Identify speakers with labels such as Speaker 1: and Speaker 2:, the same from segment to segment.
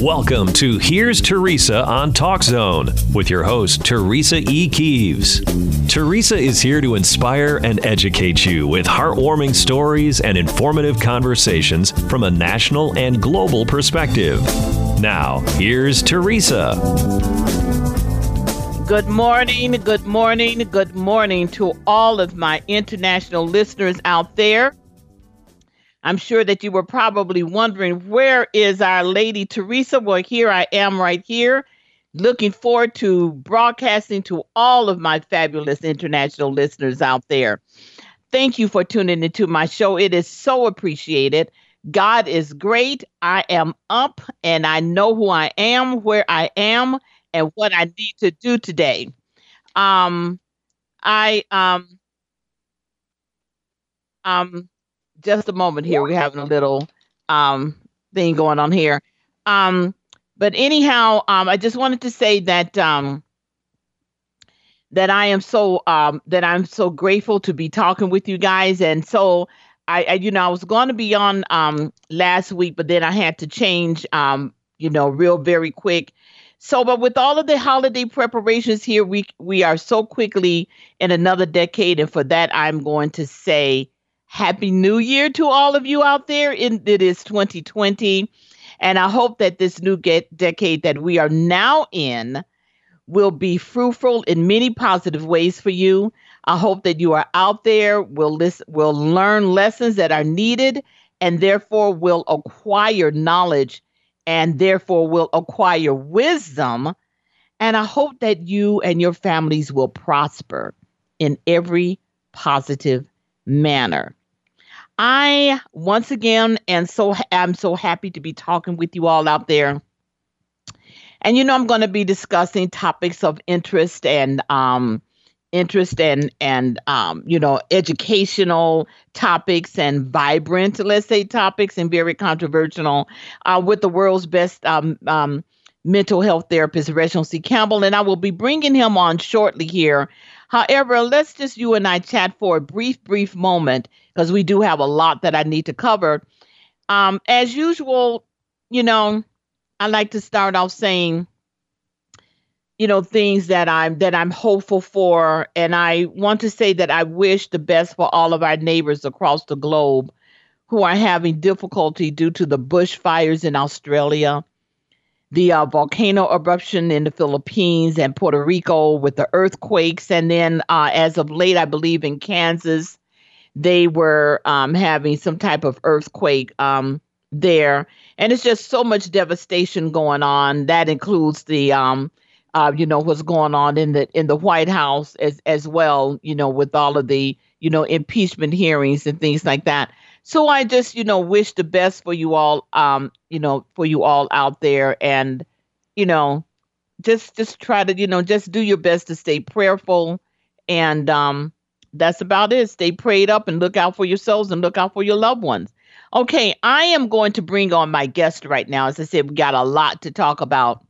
Speaker 1: Welcome to Here's Teresa on Talk Zone with your host, Teresa E. Keeves. Teresa is here to inspire and educate you with heartwarming stories and informative conversations from a national and global perspective. Now, here's Teresa.
Speaker 2: Good morning, good morning, good morning to all of my international listeners out there. I'm sure that you were probably wondering where is our lady Teresa? Well, here I am right here. Looking forward to broadcasting to all of my fabulous international listeners out there. Thank you for tuning into my show. It is so appreciated. God is great. I am up and I know who I am, where I am, and what I need to do today. Um I um um just a moment here. We're having a little um, thing going on here. Um, but anyhow, um, I just wanted to say that um, that I am so um, that I'm so grateful to be talking with you guys, and so I, I you know, I was going to be on um, last week, but then I had to change, um, you know, real very quick. So, but with all of the holiday preparations here, we we are so quickly in another decade, and for that, I'm going to say Happy New Year to all of you out there. It is 2020. And I hope that this new get, decade that we are now in will be fruitful in many positive ways for you. I hope that you are out there, will listen, will learn lessons that are needed, and therefore will acquire knowledge and therefore will acquire wisdom. And I hope that you and your families will prosper in every positive manner. I once again and so I'm so happy to be talking with you all out there. And you know, I'm going to be discussing topics of interest and um, interest and and um, you know educational topics and vibrant, let's say, topics and very controversial uh, with the world's best um, um, mental health therapist, Reginald C. Campbell, and I will be bringing him on shortly here. However, let's just you and I chat for a brief, brief moment because we do have a lot that I need to cover. Um, as usual, you know, I like to start off saying, you know, things that I'm that I'm hopeful for, and I want to say that I wish the best for all of our neighbors across the globe who are having difficulty due to the bushfires in Australia, the uh, volcano eruption in the Philippines and Puerto Rico with the earthquakes, and then uh, as of late, I believe in Kansas they were um, having some type of earthquake um, there. And it's just so much devastation going on. That includes the, um, uh, you know, what's going on in the in the White House as as well. You know, with all of the you know impeachment hearings and things like that. So I just you know wish the best for you all. Um, you know, for you all out there, and you know, just just try to you know just do your best to stay prayerful and um that's about it. Stay prayed up and look out for yourselves and look out for your loved ones. Okay, I am going to bring on my guest right now. As I said, we got a lot to talk about.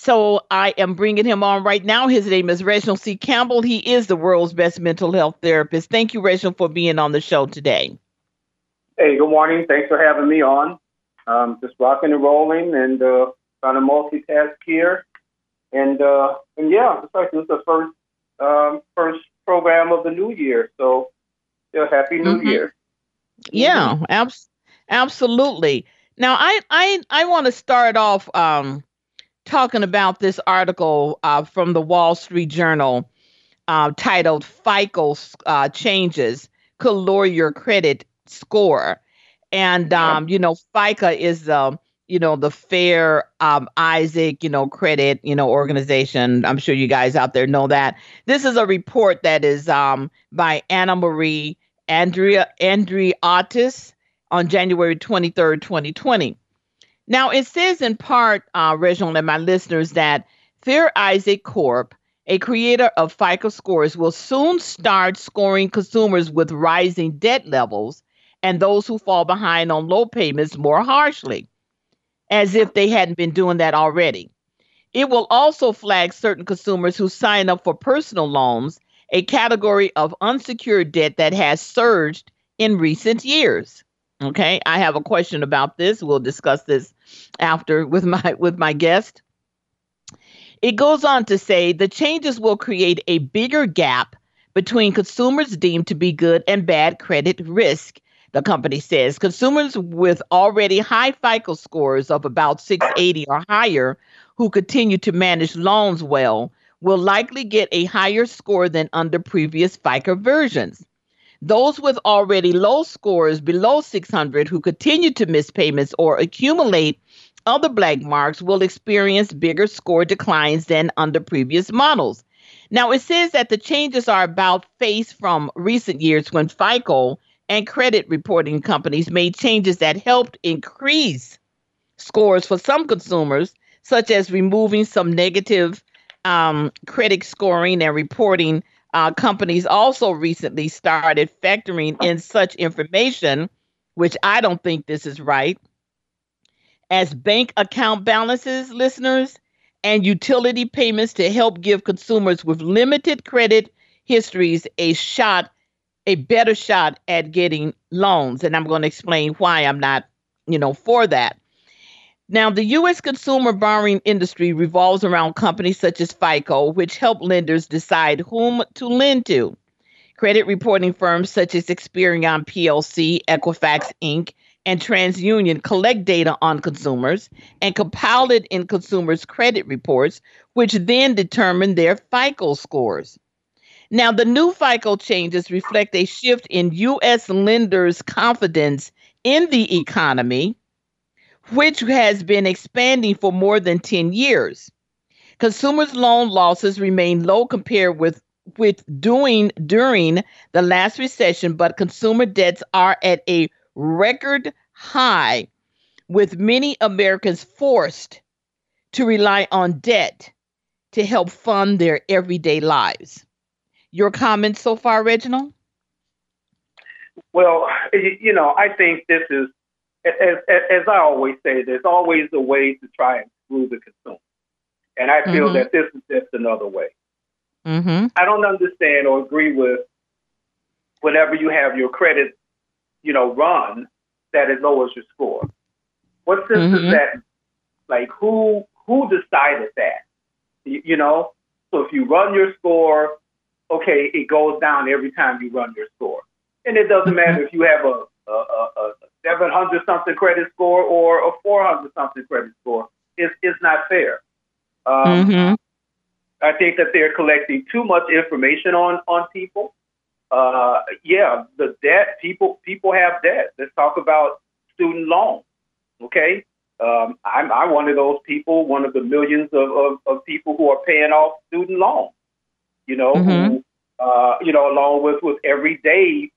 Speaker 2: So I am bringing him on right now. His name is Reginald C. Campbell. He is the world's best mental health therapist. Thank you, Reginald, for being on the show today.
Speaker 3: Hey, good morning. Thanks for having me on. Um, just rocking and rolling and uh, trying to multitask here. And uh, and yeah, it's like this is the first um, first program of the new year. So, yeah, happy New mm-hmm. Year.
Speaker 2: Yeah, mm-hmm. ab- absolutely. Now, I I I want to start off um, talking about this article uh, from the Wall Street Journal uh, titled "FICO uh, Changes Could Lower Your Credit Score," and um, you know, FICA is the um, you know, the Fair um, Isaac, you know, credit, you know, organization. I'm sure you guys out there know that. This is a report that is um, by Anna Marie Andrea Andriotis on January 23rd, 2020. Now, it says in part, uh, Reginald and my listeners, that Fair Isaac Corp, a creator of FICO scores, will soon start scoring consumers with rising debt levels and those who fall behind on low payments more harshly as if they hadn't been doing that already. It will also flag certain consumers who sign up for personal loans, a category of unsecured debt that has surged in recent years. Okay, I have a question about this. We'll discuss this after with my with my guest. It goes on to say the changes will create a bigger gap between consumers deemed to be good and bad credit risk. The company says consumers with already high FICO scores of about 680 or higher who continue to manage loans well will likely get a higher score than under previous FICO versions. Those with already low scores below 600 who continue to miss payments or accumulate other black marks will experience bigger score declines than under previous models. Now, it says that the changes are about face from recent years when FICO and credit reporting companies made changes that helped increase scores for some consumers, such as removing some negative um, credit scoring and reporting. Uh, companies also recently started factoring in such information, which I don't think this is right, as bank account balances, listeners, and utility payments to help give consumers with limited credit histories a shot, a better shot at getting loans. And I'm going to explain why I'm not, you know, for that. Now, the U.S. consumer borrowing industry revolves around companies such as FICO, which help lenders decide whom to lend to. Credit reporting firms such as Experian PLC, Equifax Inc., and TransUnion collect data on consumers and compile it in consumers' credit reports, which then determine their FICO scores. Now, the new FICO changes reflect a shift in U.S. lenders' confidence in the economy, which has been expanding for more than 10 years. Consumers' loan losses remain low compared with with doing during the last recession, but consumer debts are at a record high, with many Americans forced to rely on debt to help fund their everyday lives. Your comments so far, Reginald?
Speaker 3: Well, you know, I think this is, as, as I always say, there's always a way to try and screw the consumer. And I feel mm-hmm. that this is just another way.
Speaker 2: Mm-hmm.
Speaker 3: I don't understand or agree with whenever you have your credit you know, run that it lowers your score. What sense mm-hmm. does that? Like, who who decided that? You, you, know, so if you run your score, okay, it goes down every time you run your score, and it doesn't mm-hmm. matter if you have a a, a, a 700 something credit score or a 400 something credit score. It's it's not fair. Um,
Speaker 2: mm-hmm.
Speaker 3: I think that they're collecting too much information on on people uh, yeah, the debt people people have debt. Let's talk about student loans. Okay, um, I'm I'm one of those people, one of the millions of, of, of people who are paying off student loans. You know,
Speaker 2: mm-hmm.
Speaker 3: who, uh, you know, along with with everyday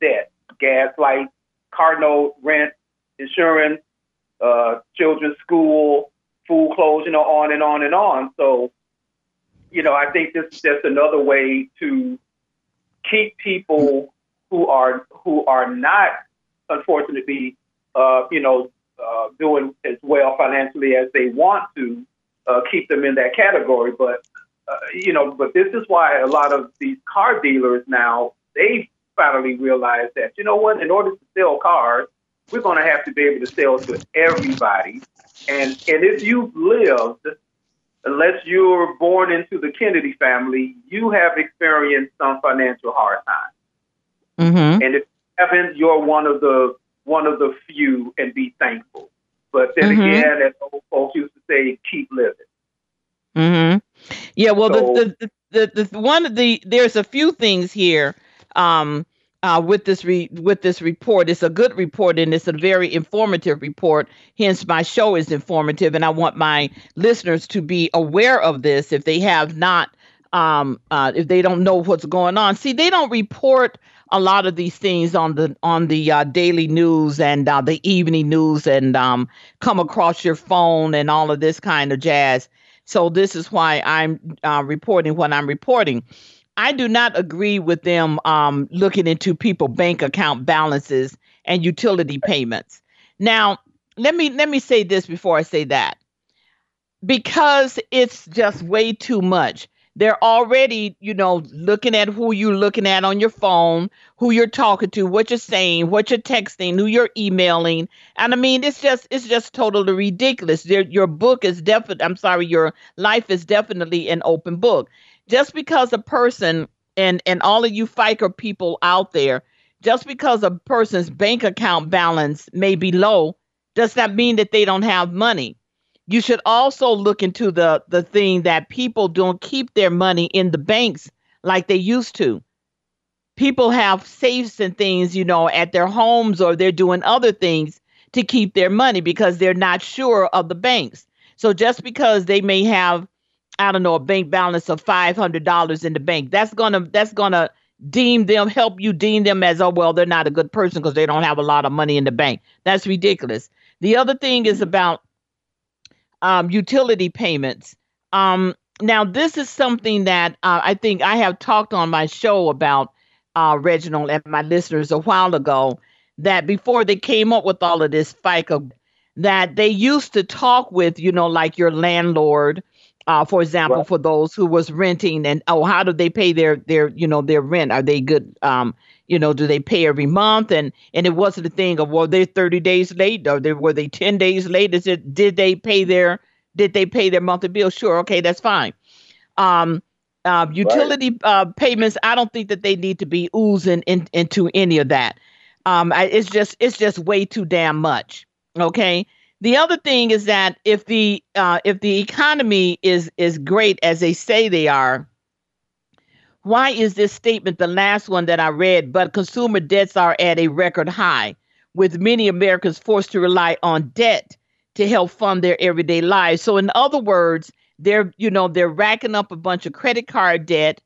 Speaker 3: debt, gas, light, car note, rent, insurance, uh, children's school, food, clothes, you know, on and on and on. So, you know, I think this is just another way to keep people who are who are not unfortunately uh, you know uh, doing as well financially as they want to uh, keep them in that category but uh, you know but this is why a lot of these car dealers now they finally realize that you know what in order to sell cars we're going to have to be able to sell to everybody and and if you've lived unless you're born into the Kennedy family, you have experienced some financial hard times.
Speaker 2: Mm-hmm.
Speaker 3: And if you haven't, you're one of the one of the few, and be thankful. But then mm-hmm. again, as old folks used to say, keep living.
Speaker 2: Mm-hmm. Yeah. Well, so, the, the, the the one of the there's a few things here. Um, uh, with this re- with this report. It's a good report and it's a very informative report. Hence, my show is informative, and I want my listeners to be aware of this if they have not, um, uh, if they don't know what's going on. See, they don't report a lot of these things on the on the uh, daily news and uh, the evening news and um, come across your phone and all of this kind of jazz. So this is why I'm uh, reporting what I'm reporting. I do not agree with them um, looking into people bank account balances and utility payments. Now, let me let me say this before I say that. Because it's just way too much. they're already, you know, looking at who you're looking at on your phone, who you're talking to, what you're saying, what you're texting, who you're emailing. And I mean, it's just it's just totally ridiculous. Your your book is definitely I'm sorry, your life is definitely an open book. Just because a person and and all of you FICA people out there, just because a person's bank account balance may be low, does not mean that they don't have money? You should also look into the the thing that people don't keep their money in the banks like they used to. People have safes and things you know at their homes or they're doing other things to keep their money because they're not sure of the banks. So just because they may have i don't know a bank balance of $500 in the bank. That's gonna that's gonna deem them help you deem them as oh well they're not a good person because they don't have a lot of money in the bank. That's ridiculous. The other thing is about um, utility payments. Um, now, this is something that uh, I think I have talked on my show about, uh, Reginald, and my listeners a while ago, that before they came up with all of this FICA, that they used to talk with, you know, like your landlord, uh, for example, right. for those who was renting and oh, how do they pay their their you know their rent? Are they good? Um, you know, do they pay every month? And and it wasn't a thing of well, they're thirty days late, or they were they ten days late? Is it did they pay their did they pay their monthly bill? Sure, okay, that's fine. Um, uh, utility right. uh, payments, I don't think that they need to be oozing in, into any of that. Um, I, it's just it's just way too damn much. Okay. The other thing is that if the uh, if the economy is is great as they say they are, why is this statement the last one that I read? But consumer debts are at a record high, with many Americans forced to rely on debt to help fund their everyday lives. So in other words, they're you know they're racking up a bunch of credit card debt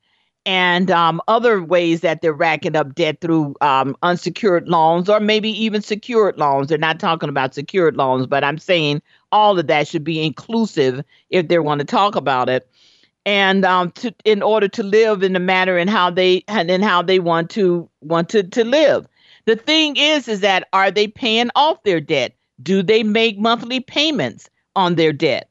Speaker 2: and um, other ways that they're racking up debt through um, unsecured loans or maybe even secured loans. They're not talking about secured loans, but I'm saying all of that should be inclusive if they want to talk about it. And um, to, in order to live in the manner and how they and in how they want to want to, to live. The thing is, is that are they paying off their debt? Do they make monthly payments on their debt?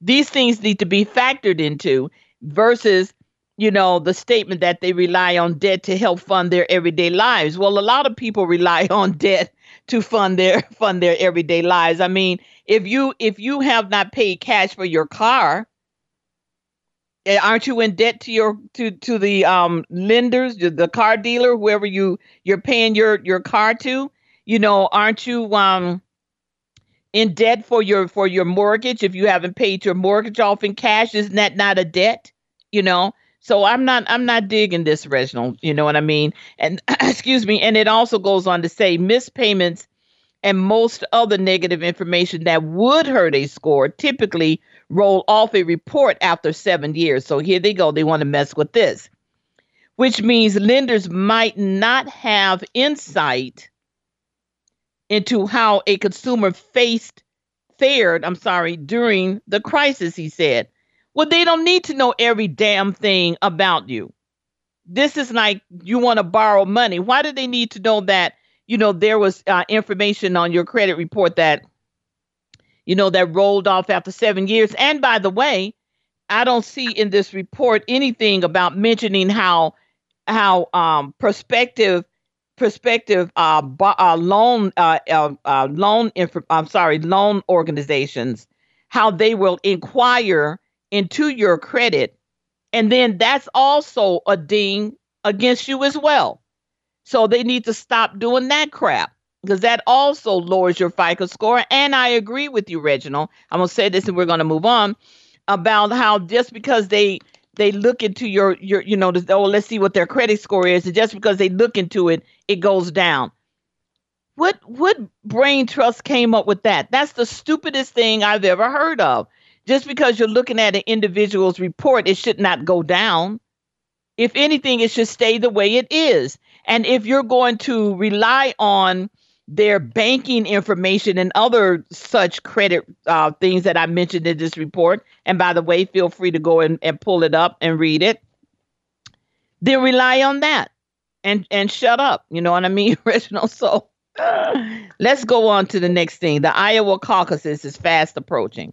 Speaker 2: These things need to be factored into versus, you know, the statement that they rely on debt to help fund their everyday lives. Well, a lot of people rely on debt to fund their fund their everyday lives. I mean, if you if you have not paid cash for your car, eh, aren't you in debt to your to to the um lenders, the car dealer, whoever you you're paying your your car to? You know, aren't you um in debt for your for your mortgage if you haven't paid your mortgage off in cash isn't that not a debt you know so i'm not i'm not digging this reginald you know what i mean? And excuse me and it also goes on to say missed payments and most other negative information that would hurt a score typically roll off a report after seven years. So here they go they want to mess with this. Which means lenders might not have insight into how a consumer faced fared, I'm sorry, during the crisis, he said. Well, they don't need to know every damn thing about you. This is like you want to borrow money. Why do they need to know that, you know, there was uh, information on your credit report that, you know, that rolled off after seven years? And by the way, I don't see in this report anything about mentioning how how um, prospective prospective uh, uh, loan uh, uh, uh, loan inf- I'm sorry loan organizations how they will inquire into your credit and then that's also a ding against you as well. So they need to stop doing that crap because that also lowers your FICO score. And I agree with you Reginald. I'm to say this and we're to move on about how just because they they look into your your you know oh let's see what their credit score is. And just because they look into it it goes down. What what brain trust came up with that? That's the stupidest thing i've ever heard of just because you're looking at an individual's report it should not go down if anything it should stay the way it is and if you're going to rely on their banking information and other such credit uh, things that I mentioned in this report. And by the way, feel free to go and, and pull it up and read it. Then rely on that and and shut up. You know what I mean, Reginald? So let's go on to the next thing. The Iowa caucuses is fast approaching.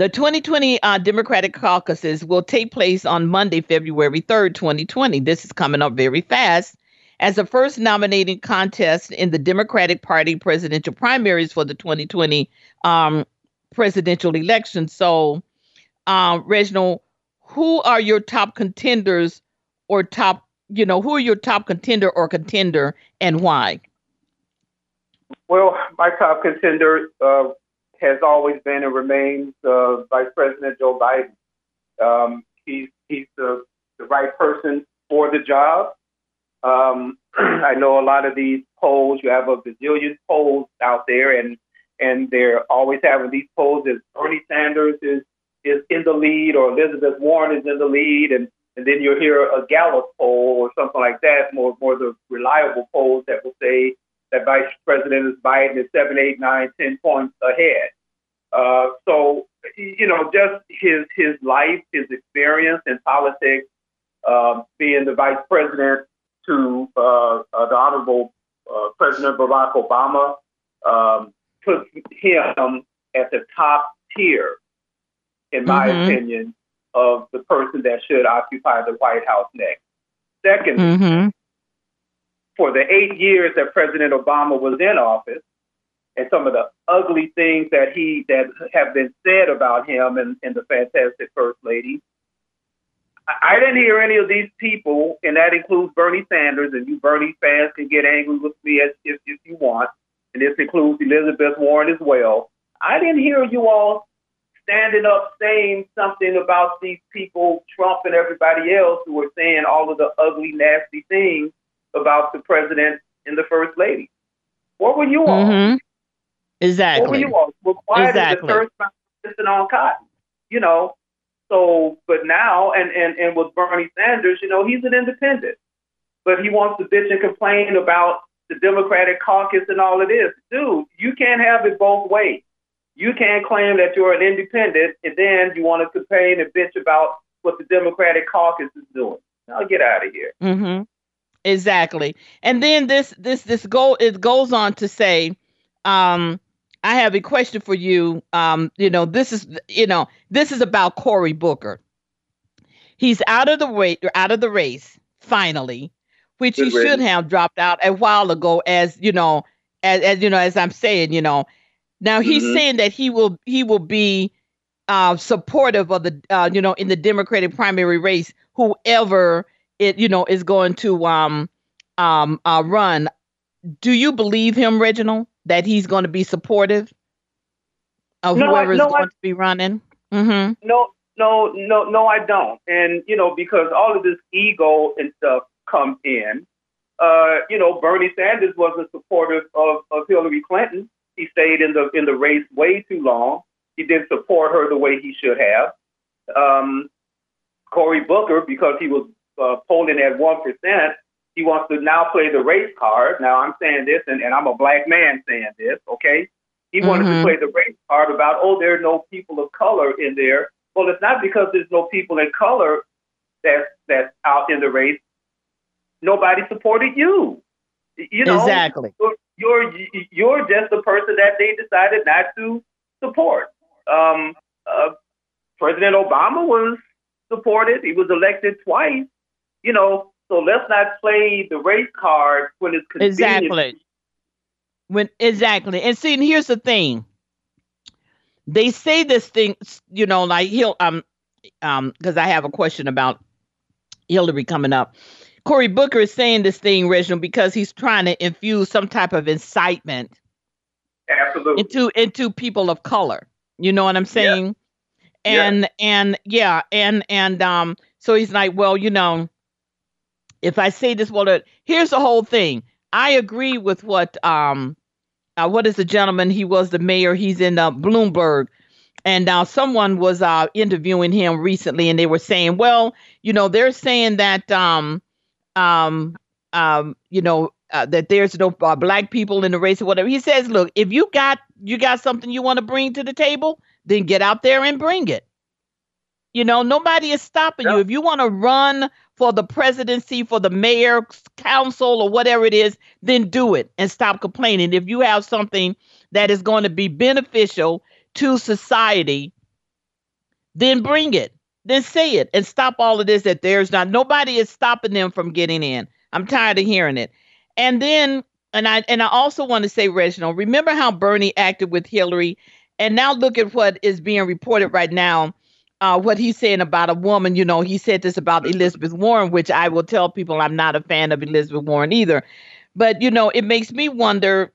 Speaker 2: The 2020 uh, Democratic caucuses will take place on Monday, February 3rd, 2020. This is coming up very fast as the first nominating contest in the Democratic Party presidential primaries for the 2020 um, presidential election. So, uh, Reginald, who are your top contenders or top, you know, who are your top contender or contender and why?
Speaker 3: Well, my top contender uh, has always been and remains uh, Vice President Joe Biden. Um, he's he's the, the right person for the job. Um, I know a lot of these polls. You have a bazillion polls out there, and and they're always having these polls as Bernie Sanders is is in the lead or Elizabeth Warren is in the lead, and and then you'll hear a Gallup poll or something like that, more more the reliable polls that will say that Vice President is Biden is seven, eight, nine, ten points ahead. Uh, so you know, just his his life, his experience in politics, uh, being the vice president to uh, uh the Honorable uh, President Barack Obama, um, puts him at the top tier, in my mm-hmm. opinion, of the person that should occupy the White House next. Second, mm-hmm. For the eight years that President Obama was in office, and some of the ugly things that he that have been said about him and, and the fantastic First Lady, I didn't hear any of these people, and that includes Bernie Sanders, and you Bernie fans can get angry with me as, if, if you want, and this includes Elizabeth Warren as well. I didn't hear you all standing up saying something about these people, Trump and everybody else, who were saying all of the ugly, nasty things about the president and the first lady. What were you all?
Speaker 2: Mm-hmm. Exactly.
Speaker 3: What were you all? Why exactly. the first time on cotton? You know. So, but now, and and and with Bernie Sanders, you know, he's an independent, but he wants to bitch and complain about the Democratic caucus and all it is. Dude, you can't have it both ways. You can't claim that you're an independent and then you want to complain and bitch about what the Democratic caucus is doing. Now get out of here.
Speaker 2: Mm-hmm. Exactly. And then this this this goal it goes on to say, um, I have a question for you. Um, you know, this is you know, this is about Cory Booker. He's out of the way out of the race, finally, which Good he race. should have dropped out a while ago, as you know, as, as you know, as I'm saying, you know, now he's mm-hmm. saying that he will he will be uh, supportive of the uh, you know in the Democratic primary race, whoever it you know is going to um um uh, run. Do you believe him, Reginald, that he's going to be supportive of no, whoever is no, going I, to be running?
Speaker 3: Mm-hmm. No, no, no, no, I don't. And you know because all of this ego and stuff comes in. Uh, you know, Bernie Sanders wasn't supportive of, of Hillary Clinton he stayed in the in the race way too long. He didn't support her the way he should have. Um, Cory Booker, because he was uh, polling at one percent, he wants to now play the race card. Now I'm saying this, and, and I'm a black man saying this. Okay, he wanted mm-hmm. to play the race card about oh there are no people of color in there. Well, it's not because there's no people in color that that's out in the race. Nobody supported you. You know
Speaker 2: exactly
Speaker 3: you're you're just the person that they decided not to support. Um, uh, President Obama was supported; he was elected twice. You know, so let's not play the race card when it's convenient.
Speaker 2: Exactly. When exactly, and see, and here's the thing. They say this thing, you know, like he'll um um because I have a question about Hillary coming up. Cory Booker is saying this thing, Reginald, because he's trying to infuse some type of incitement
Speaker 3: Absolutely.
Speaker 2: into into people of color. You know what I'm saying? Yeah. And yeah. and yeah, and and um, so he's like, well, you know, if I say this, well, uh, here's the whole thing. I agree with what um, uh, what is the gentleman? He was the mayor. He's in uh, Bloomberg. And now someone was uh, interviewing him recently, and they were saying, well, you know, they're saying that um, um, um, you know, uh, that there's no uh, black people in the race or whatever. He says, look, if you got you got something you want to bring to the table, then get out there and bring it. You know, nobody is stopping you. If you want to run for the presidency, for the mayor, council, or whatever it is, then do it and stop complaining. If you have something that is going to be beneficial to society, then bring it. Then say it and stop all of this that there's not nobody is stopping them from getting in. I'm tired of hearing it. And then and I and I also want to say, Reginald, remember how Bernie acted with Hillary, and now look at what is being reported right now. Uh, what he's saying about a woman, you know, he said this about Elizabeth Warren, which I will tell people I'm not a fan of Elizabeth Warren either. But you know, it makes me wonder,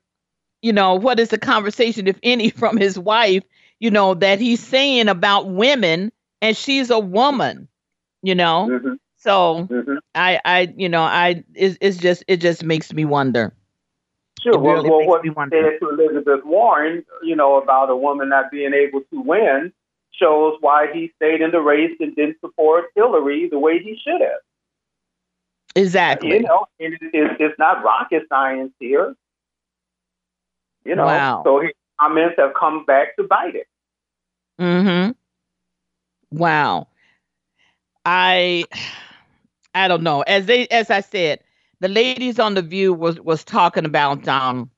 Speaker 2: you know, what is the conversation, if any, from his wife, you know, that he's saying about women, and she's a woman, you know. Mm-hmm. So mm-hmm. I, I, you know, I, it's, it's just, it just makes me wonder.
Speaker 3: Sure. Well, really well what he said to Elizabeth Warren, you know, about a woman not being able to win, shows why he stayed in the race and didn't support Hillary the way he should have.
Speaker 2: Exactly.
Speaker 3: You know, it, it, it's not rocket science here. You know, wow. so his comments have come back to bite it.
Speaker 2: Mm-hmm. Wow. I I don't know. As they as I said, the ladies on the View was was talking about um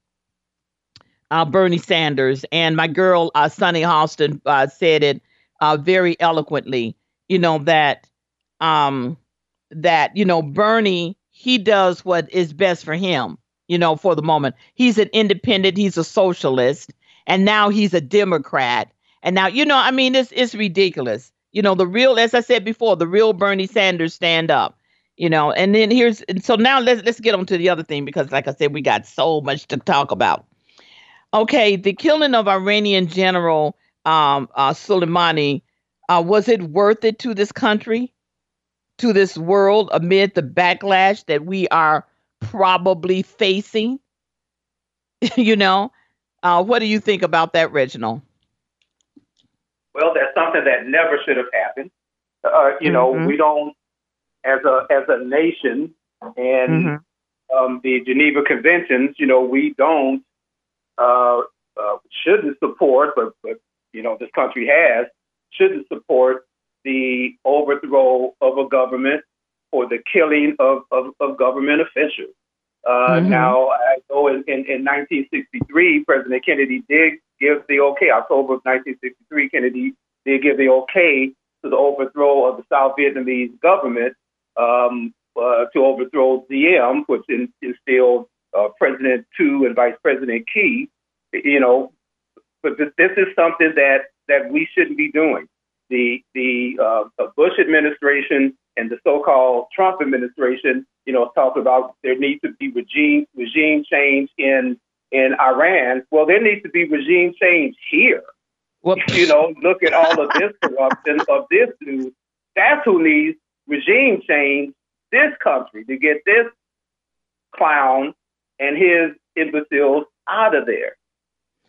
Speaker 2: uh, Bernie Sanders, and my girl uh, Sunny Hostin uh, said it uh, very eloquently. You know that um that you know Bernie he does what is best for him. You know, for the moment, he's an independent. He's a socialist, and now he's a Democrat. And now, you know, I mean, it's it's ridiculous. You know, the real, as I said before, the real Bernie Sanders stand up you know and then here's and so now let's let's get on to the other thing because like i said we got so much to talk about okay the killing of iranian general um uh soleimani uh was it worth it to this country to this world amid the backlash that we are probably facing you know uh what do you think about that reginald
Speaker 3: well that's something that never should have happened uh, you mm-hmm. know we don't as a as a nation and mm-hmm. um, the Geneva Conventions, you know, we don't uh, uh, shouldn't support, but but you know, this country has shouldn't support the overthrow of a government or the killing of, of, of government officials. Uh, mm-hmm. Now, I know in, in, in 1963, President Kennedy did give the okay. October of 1963, Kennedy did give the okay to the overthrow of the South Vietnamese government um, uh, to overthrow Diem, which instilled uh, President Thieu and Vice President Ky. You know, but this, this is something that that we shouldn't be doing. The the uh, Bush administration and the so-called Trump administration, you know, talk about there needs to be regime regime change in in Iran. Well, there needs to be regime change here. You know, look at all of this corruption of this dude. That's who needs regime change this country to get this clown and his imbeciles out of there.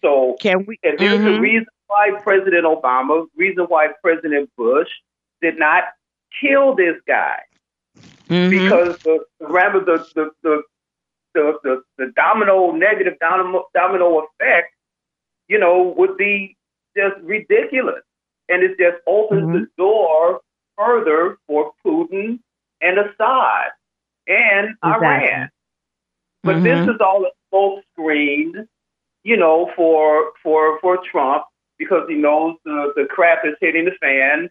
Speaker 3: So,
Speaker 2: can we?
Speaker 3: And there's mm-hmm. a reason why President Obama, reason why President Bush did not kill this guy, mm-hmm. because the rather the the the the, the, the domino negative domino, domino effect, you know, would be just ridiculous, and it just opens mm-hmm. the door further for Putin and Assad and exactly. Iran. But mm-hmm. this is all a smoke screen, you know, for for for Trump because he knows the, the crap is hitting the fan.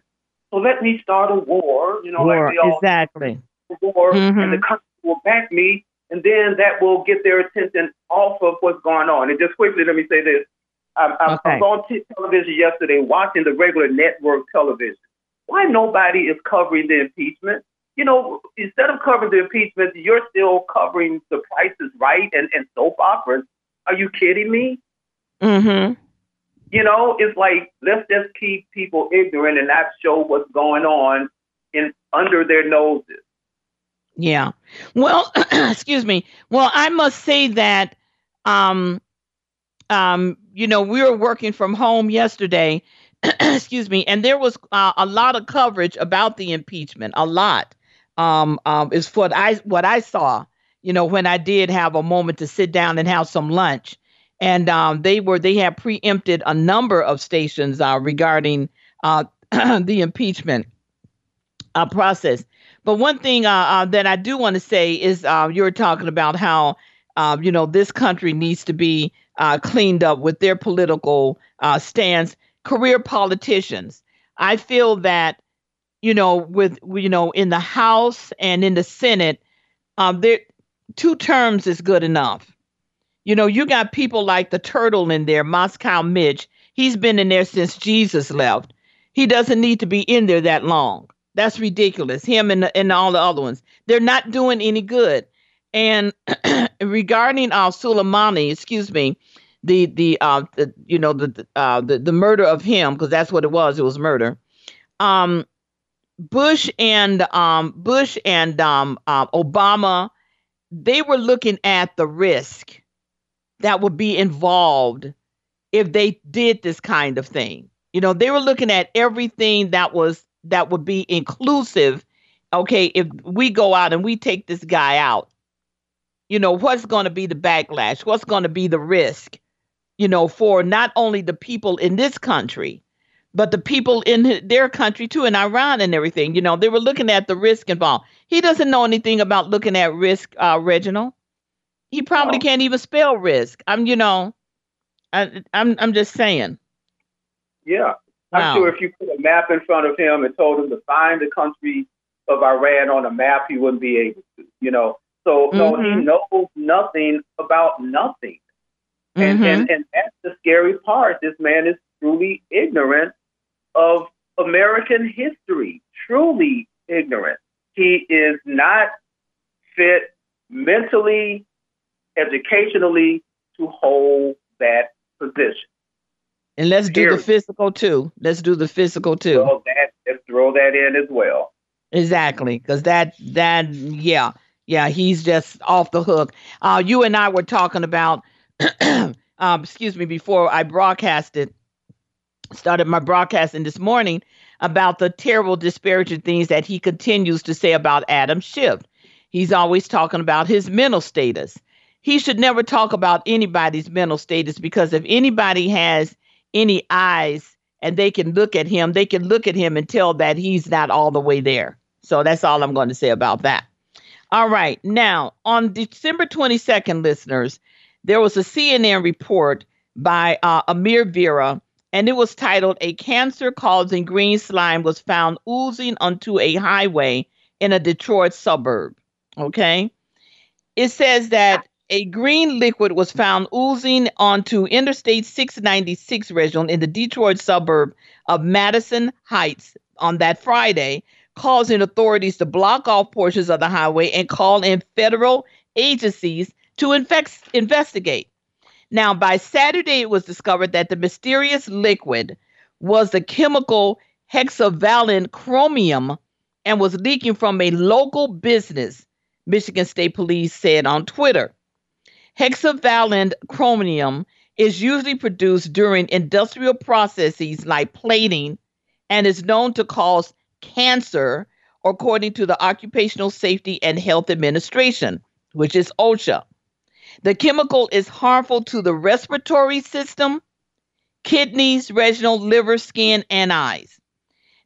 Speaker 3: So let me start a war, you know,
Speaker 2: war,
Speaker 3: like we all
Speaker 2: exactly.
Speaker 3: war, mm-hmm. and the country will back me, and then that will get their attention off of what's going on. And just quickly, let me say this: I, I, okay. I was on t- television yesterday watching the regular network television, why nobody is covering the impeachment? You know, instead of covering the impeachment, you're still covering the prices right and, and soap operas. Are you kidding me?
Speaker 2: Mm-hmm.
Speaker 3: You know, it's like let's just keep people ignorant and not show what's going on in under their noses.
Speaker 2: Yeah. Well, excuse me. Well, I must say that um um you know, we were working from home yesterday excuse me, and there was uh, a lot of coverage about the impeachment. A lot um, um, is what I what I saw. You know, when I did have a moment to sit down and have some lunch, and um, they were they had preempted a number of stations uh, regarding uh, the impeachment uh, process. But one thing uh, uh, that I do want to say is uh, you're talking about how you know this country needs to be cleaned up with their political stance career politicians. I feel that, you know, with you know, in the House and in the Senate, um, there two terms is good enough. You know, you got people like the turtle in there, Moscow Mitch. He's been in there since Jesus left. He doesn't need to be in there that long. That's ridiculous. Him and, and all the other ones. They're not doing any good. And regarding uh, Soleimani, excuse me, the the uh the, you know the uh the, the murder of him because that's what it was. It was murder. Um, Bush and um Bush and um uh, Obama, they were looking at the risk that would be involved if they did this kind of thing. You know, they were looking at everything that was that would be inclusive. Okay, if we go out and we take this guy out, you know, what's going to be the backlash? What's going to be the risk? You know, for not only the people in this country, but the people in their country too, in Iran and everything. You know, they were looking at the risk involved. He doesn't know anything about looking at risk, uh, Reginald. He probably oh. can't even spell risk. I'm, you know, I, I'm, I'm just saying.
Speaker 3: Yeah, I'm wow. sure if you put a map in front of him and told him to find the country of Iran on a map, he wouldn't be able to. You know, so mm-hmm. no, he knows nothing about nothing, and, mm-hmm. and and that's the scary part. This man is truly ignorant of American history. Truly ignorant. He is not fit mentally, educationally to hold that position.
Speaker 2: And let's do the physical too. Let's do the physical too.
Speaker 3: Well, that, let's throw that in as well.
Speaker 2: Exactly, because that that yeah yeah he's just off the hook. Uh, you and I were talking about, um, excuse me, before I broadcasted, started my broadcasting this morning about the terrible disparaging things that he continues to say about Adam Schiff. He's always talking about his mental status. He should never talk about anybody's mental status because if anybody has any eyes and they can look at him, they can look at him and tell that he's not all the way there. So that's all I'm going to say about that. All right. Now, on December 22nd, listeners, there was a CNN report by uh, Amir Vera, and it was titled A Cancer Causing Green Slime Was Found Oozing Onto a Highway in a Detroit Suburb. Okay. It says that a green liquid was found oozing onto Interstate 696 region in the Detroit suburb of Madison Heights on that Friday, causing authorities to block off portions of the highway and call in federal agencies to infect, investigate. Now, by Saturday, it was discovered that the mysterious liquid was the chemical hexavalent chromium and was leaking from a local business, Michigan State Police said on Twitter. Hexavalent chromium is usually produced during industrial processes like plating and is known to cause cancer, according to the Occupational Safety and Health Administration, which is OSHA. The chemical is harmful to the respiratory system, kidneys, retinal, liver, skin, and eyes.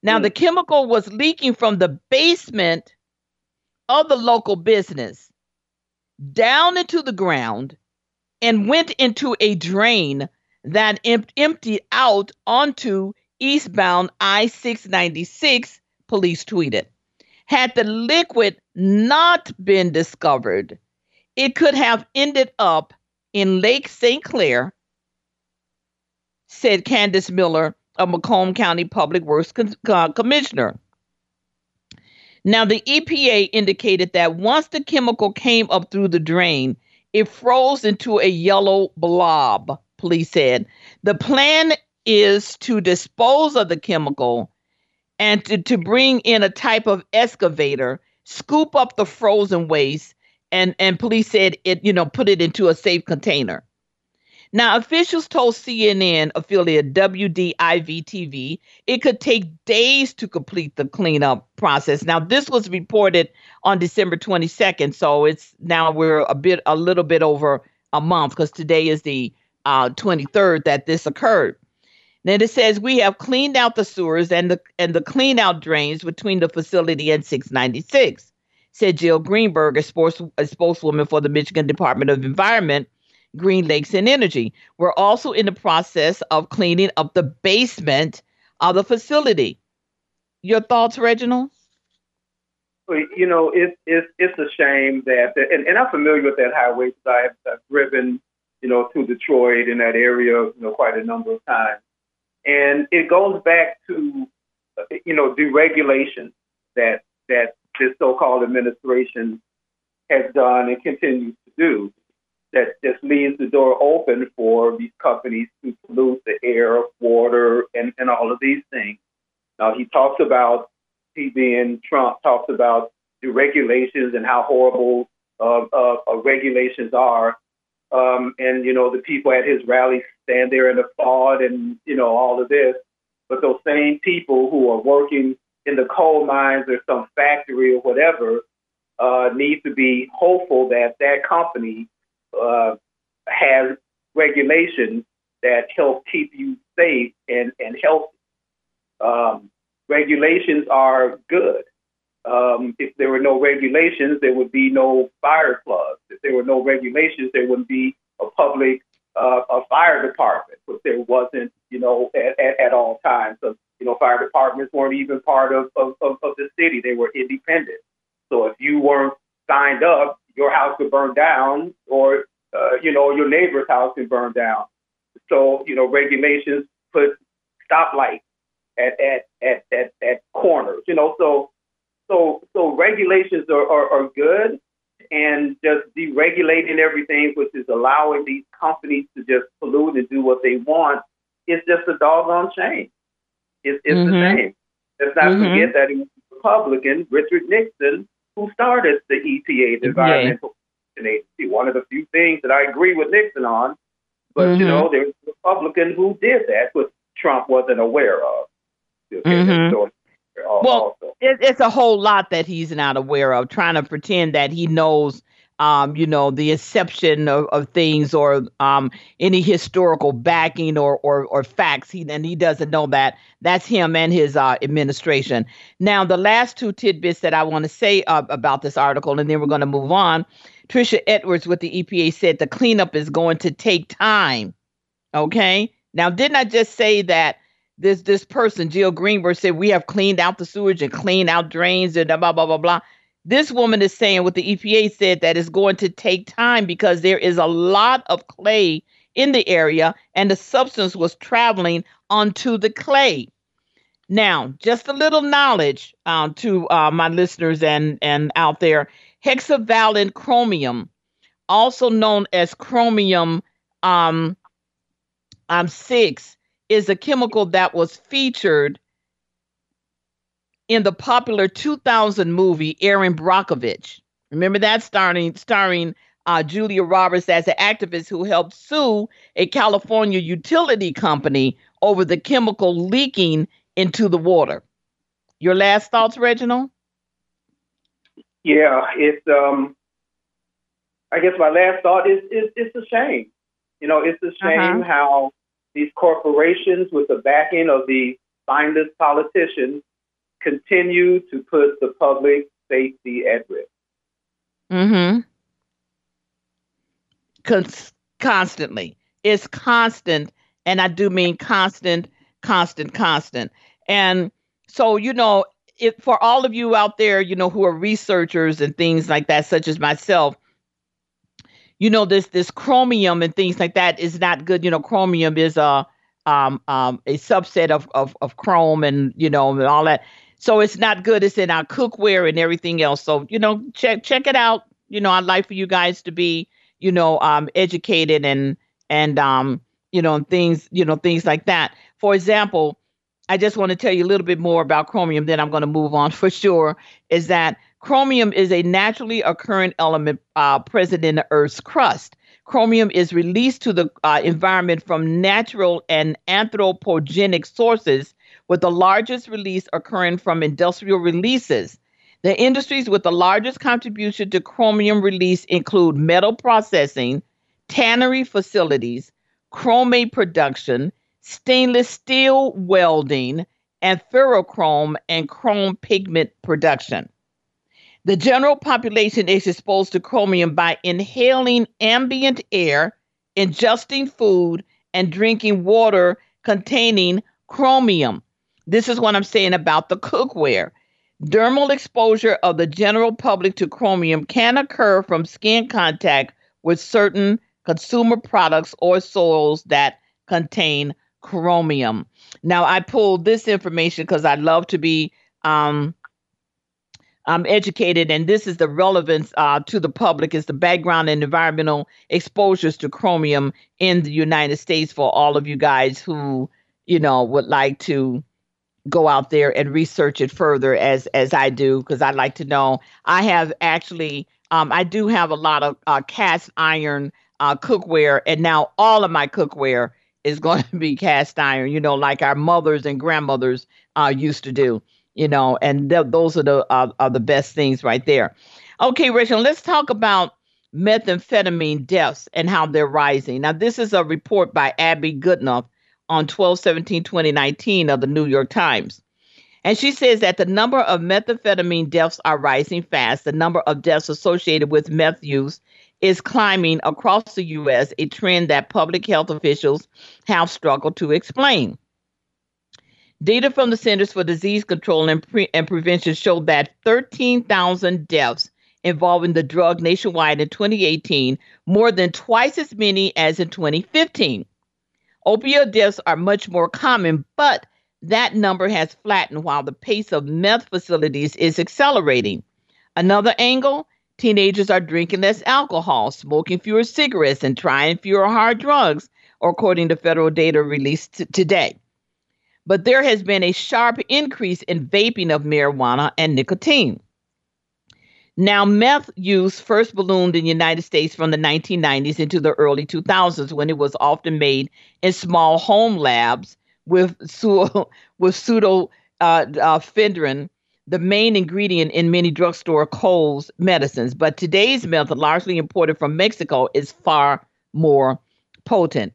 Speaker 2: Now, mm. the chemical was leaking from the basement of the local business down into the ground and went into a drain that em- emptied out onto eastbound I 696, police tweeted. Had the liquid not been discovered, it could have ended up in Lake St. Clair, said Candice Miller, a Macomb County Public Works con- uh, Commissioner. Now, the EPA indicated that once the chemical came up through the drain, it froze into a yellow blob, police said. The plan is to dispose of the chemical and to, to bring in a type of excavator, scoop up the frozen waste, and, and police said it, you know, put it into a safe container. Now, officials told CNN affiliate WDIV TV it could take days to complete the cleanup process. Now, this was reported on December 22nd, so it's now we're a bit, a little bit over a month because today is the uh, 23rd that this occurred. Then it says we have cleaned out the sewers and the and the clean out drains between the facility and 696, said Jill Greenberg, a, sports, a spokeswoman for the Michigan Department of Environment Great Lakes and Energy. We're also in the process of cleaning up the basement of the facility. Your thoughts, Reginald?
Speaker 3: You know, it's it's it's a shame that, and, and I'm familiar with that highway because I've, I've driven, you know, to Detroit in that area, you know, quite a number of times, and it goes back to, you know, deregulation that that this so-called administration has done and continues to do that just leaves the door open for these companies to pollute the air, water, and, and all of these things. Now, he talks about, he being Trump, talks about the regulations and how horrible uh, uh, uh, regulations are. Um, and, you know, the people at his rallies stand there and applaud and, you know, all of this. But those same people who are working in the coal mines or some factory or whatever uh, need to be hopeful that that company uh, has regulations that help keep you safe and, and healthy. Um, regulations are good. Um, if there were no regulations, there would be no fire clubs. If there were no regulations, there wouldn't be a public uh, a fire department, but there wasn't, you know, at, at, at all times. So, you know, fire departments weren't even part of, of, of, of the city. They were independent. So if you weren't signed up, your house could burn down, or uh, you know your neighbor's house could burn down. So you know regulations put stoplights at at at at, at corners. You know, so so so regulations are, are, are good, and just deregulating everything, which is allowing these companies to just pollute and do what they want, is just a doggone shame. It's, it's mm-hmm. a shame. Let's not mm-hmm. forget that it was Republican Richard Nixon who started the EPA, the Environmental Agency. One of the few things that I agree with Nixon on, but mm-hmm. you know, there's a Republican who did that, but Trump wasn't aware of.
Speaker 2: Okay, mm-hmm. well, it, it's a whole lot that he's not aware of, trying to pretend that he knows um, you know, the inception of, of things or um, any historical backing or, or, or facts. He and he doesn't know that. That's him and his uh, administration. Now, the last two tidbits that I want to say uh, about this article, and then we're going to move on. Trisha Edwards with the EPA said the cleanup is going to take time. Okay. Now, didn't I just say that? This this person, Jill Greenberg, said we have cleaned out the sewage and cleaned out drains and blah blah blah blah. This woman is saying what the EPA said that it's going to take time because there is a lot of clay in the area and the substance was traveling onto the clay. Now, just a little knowledge um, to uh, my listeners and, and out there hexavalent chromium, also known as chromium um, um, 6, is a chemical that was featured in the popular 2000 movie Erin Brockovich. Remember that starring starring uh, Julia Roberts as an activist who helped sue a California utility company over the chemical leaking into the water. Your last thoughts, Reginald?
Speaker 3: Yeah, it's um I guess my last thought is, is it's a shame. You know, it's a shame uh-huh. how these corporations with the backing of the finest politicians continue to put the public safety at risk.
Speaker 2: Mm-hmm. Cons- constantly. It's constant, and I do mean constant, constant, constant. And so, you know, for all of you out there, you know, who are researchers and things like that, such as myself, you know, this this chromium and things like that is not good. You know, chromium is a um, um, a subset of, of of chrome and you know and all that. So it's not good. It's in our cookware and everything else. So, you know, check check it out. You know, I'd like for you guys to be, you know, um, educated and and um, you know, things, you know, things like that. For example, I just want to tell you a little bit more about chromium, then I'm going to move on for sure. Is that chromium is a naturally occurring element uh, present in the Earth's crust. Chromium is released to the uh, environment from natural and anthropogenic sources with the largest release occurring from industrial releases. The industries with the largest contribution to chromium release include metal processing, tannery facilities, chromate production, stainless steel welding, and ferrochrome and chrome pigment production. The general population is exposed to chromium by inhaling ambient air, ingesting food, and drinking water containing chromium. This is what I'm saying about the cookware. Dermal exposure of the general public to chromium can occur from skin contact with certain consumer products or soils that contain chromium. Now, I pulled this information because I love to be um, um, educated, and this is the relevance uh, to the public is the background and environmental exposures to chromium in the United States for all of you guys who, you know, would like to go out there and research it further as as I do because I'd like to know. I have actually, um, I do have a lot of uh, cast iron uh, cookware, and now all of my cookware is going to be cast iron. You know, like our mothers and grandmothers uh, used to do you know, and th- those are the uh, are the best things right there. Okay, Rachel, let's talk about methamphetamine deaths and how they're rising. Now, this is a report by Abby Goodnough on 12 17 2019 of the New York Times. And she says that the number of methamphetamine deaths are rising fast. The number of deaths associated with meth use is climbing across the U.S., a trend that public health officials have struggled to explain. Data from the Centers for Disease Control and, Pre- and Prevention showed that 13,000 deaths involving the drug nationwide in 2018, more than twice as many as in 2015. Opioid deaths are much more common, but that number has flattened while the pace of meth facilities is accelerating. Another angle teenagers are drinking less alcohol, smoking fewer cigarettes, and trying fewer hard drugs, according to federal data released t- today but there has been a sharp increase in vaping of marijuana and nicotine. Now, meth use first ballooned in the United States from the 1990s into the early 2000s when it was often made in small home labs with, su- with pseudo uh, uh, the main ingredient in many drugstore Kohl's medicines. But today's meth, largely imported from Mexico, is far more potent.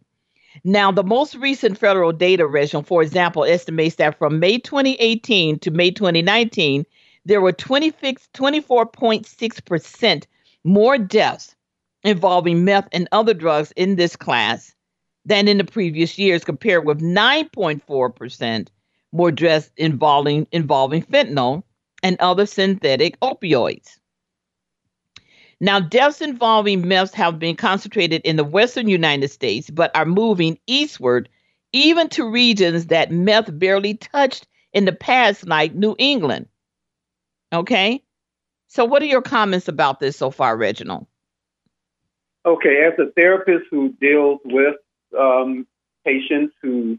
Speaker 2: Now, the most recent federal data, Reginald, for example, estimates that from May 2018 to May 2019, there were 24.6% more deaths involving meth and other drugs in this class than in the previous years, compared with 9.4% more deaths involving, involving fentanyl and other synthetic opioids. Now, deaths involving meth have been concentrated in the western United States, but are moving eastward, even to regions that meth barely touched in the past, like New England. Okay? So, what are your comments about this so far, Reginald?
Speaker 3: Okay, as a therapist who deals with um, patients who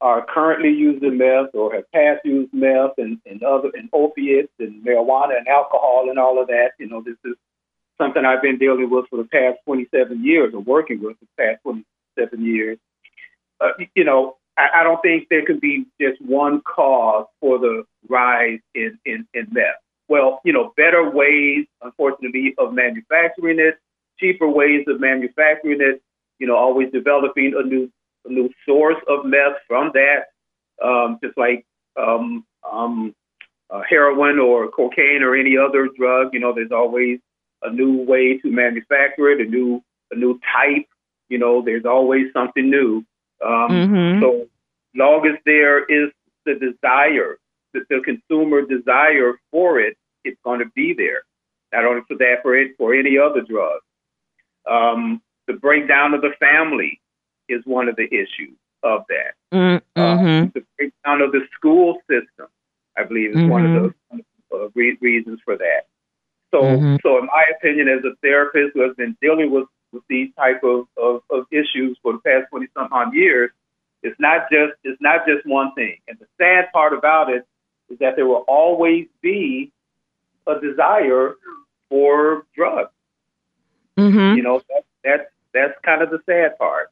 Speaker 3: are currently using meth or have past used meth and, and other and opiates and marijuana and alcohol and all of that, you know, this is something I've been dealing with for the past 27 years or working with the past 27 years. Uh, you know, I, I, don't think there could be just one cause for the rise in, in, in meth. Well, you know, better ways, unfortunately, of manufacturing it, cheaper ways of manufacturing it, you know, always developing a new a new source of meth from that, um, just like um, um, uh, heroin or cocaine or any other drug. You know, there's always a new way to manufacture it, a new a new type. You know, there's always something new. Um, mm-hmm. So long as there is the desire, the, the consumer desire for it, it's going to be there. Not only for that, for it, for any other drug. Um, the breakdown of the family is one of the issues of that.
Speaker 2: Mm-hmm. Uh,
Speaker 3: the breakdown of the school system, I believe, is mm-hmm. one of the uh, re- reasons for that. So, mm-hmm. so in my opinion, as a therapist who has been dealing with, with these type of, of, of issues for the past twenty some odd years, it's not just it's not just one thing. And the sad part about it is that there will always be a desire for drugs.
Speaker 2: Mm-hmm.
Speaker 3: You know, that, that's that's kind of the sad part.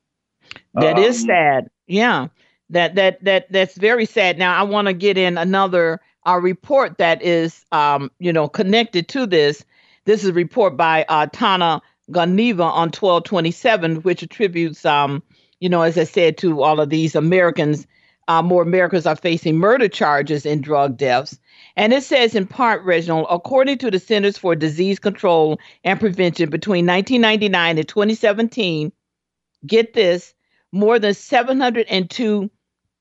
Speaker 2: That um, is sad. Yeah. That that that that's very sad. Now I want to get in another a report that is, um, you know, connected to this. This is a report by uh, Tana Ganeva on 1227, which attributes, um, you know, as I said, to all of these Americans. Uh, more Americans are facing murder charges in drug deaths. And it says in part, Reginald, according to the Centers for Disease Control and Prevention, between 1999 and 2017, get this, more than 702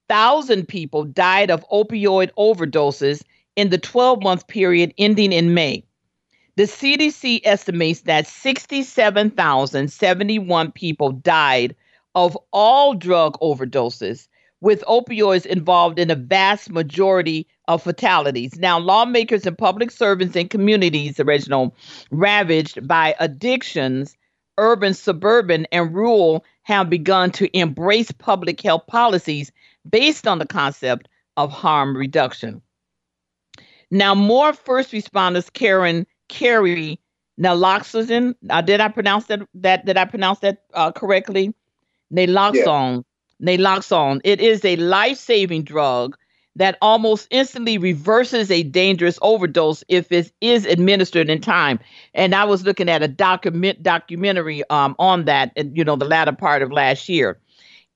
Speaker 2: thousand people died of opioid overdoses in the 12 month period ending in May. The CDC estimates that 67,071 people died of all drug overdoses, with opioids involved in a vast majority of fatalities. Now, lawmakers and public servants in communities, Reginald, ravaged by addictions, urban, suburban, and rural, have begun to embrace public health policies based on the concept of harm reduction. Now, more first responders, Karen carry naloxone. Uh, did I pronounce that? That did I pronounce that uh, correctly? Naloxone. Yeah. Naloxone. It is a life-saving drug that almost instantly reverses a dangerous overdose if it is administered in time. And I was looking at a document documentary um, on that, you know, the latter part of last year.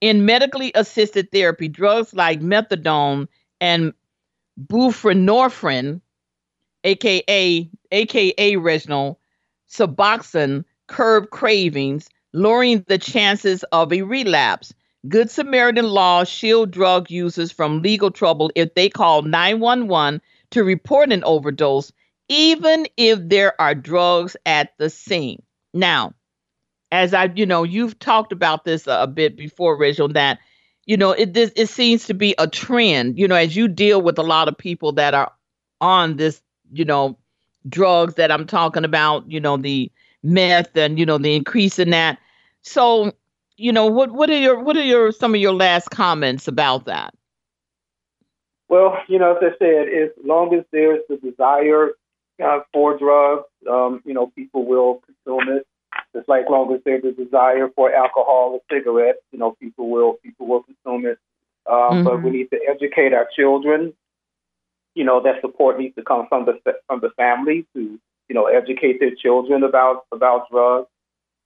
Speaker 2: In medically assisted therapy, drugs like methadone and buprenorphine, aka aka Reginald, Suboxone, curb cravings, lowering the chances of a relapse. Good Samaritan laws shield drug users from legal trouble if they call 911 to report an overdose, even if there are drugs at the scene. Now, as I, you know, you've talked about this a, a bit before, Rachel, that, you know, it this it seems to be a trend, you know, as you deal with a lot of people that are on this, you know, drugs that I'm talking about, you know, the meth and, you know, the increase in that. So you know, what what are your what are your some of your last comments about that?
Speaker 3: Well, you know, as I said, as long as there's the desire uh, for drugs, um, you know, people will consume it. Just like long as there's a desire for alcohol or cigarettes, you know, people will people will consume it. Um, mm-hmm. But we need to educate our children. You know, that support needs to come from the from the family to you know educate their children about about drugs.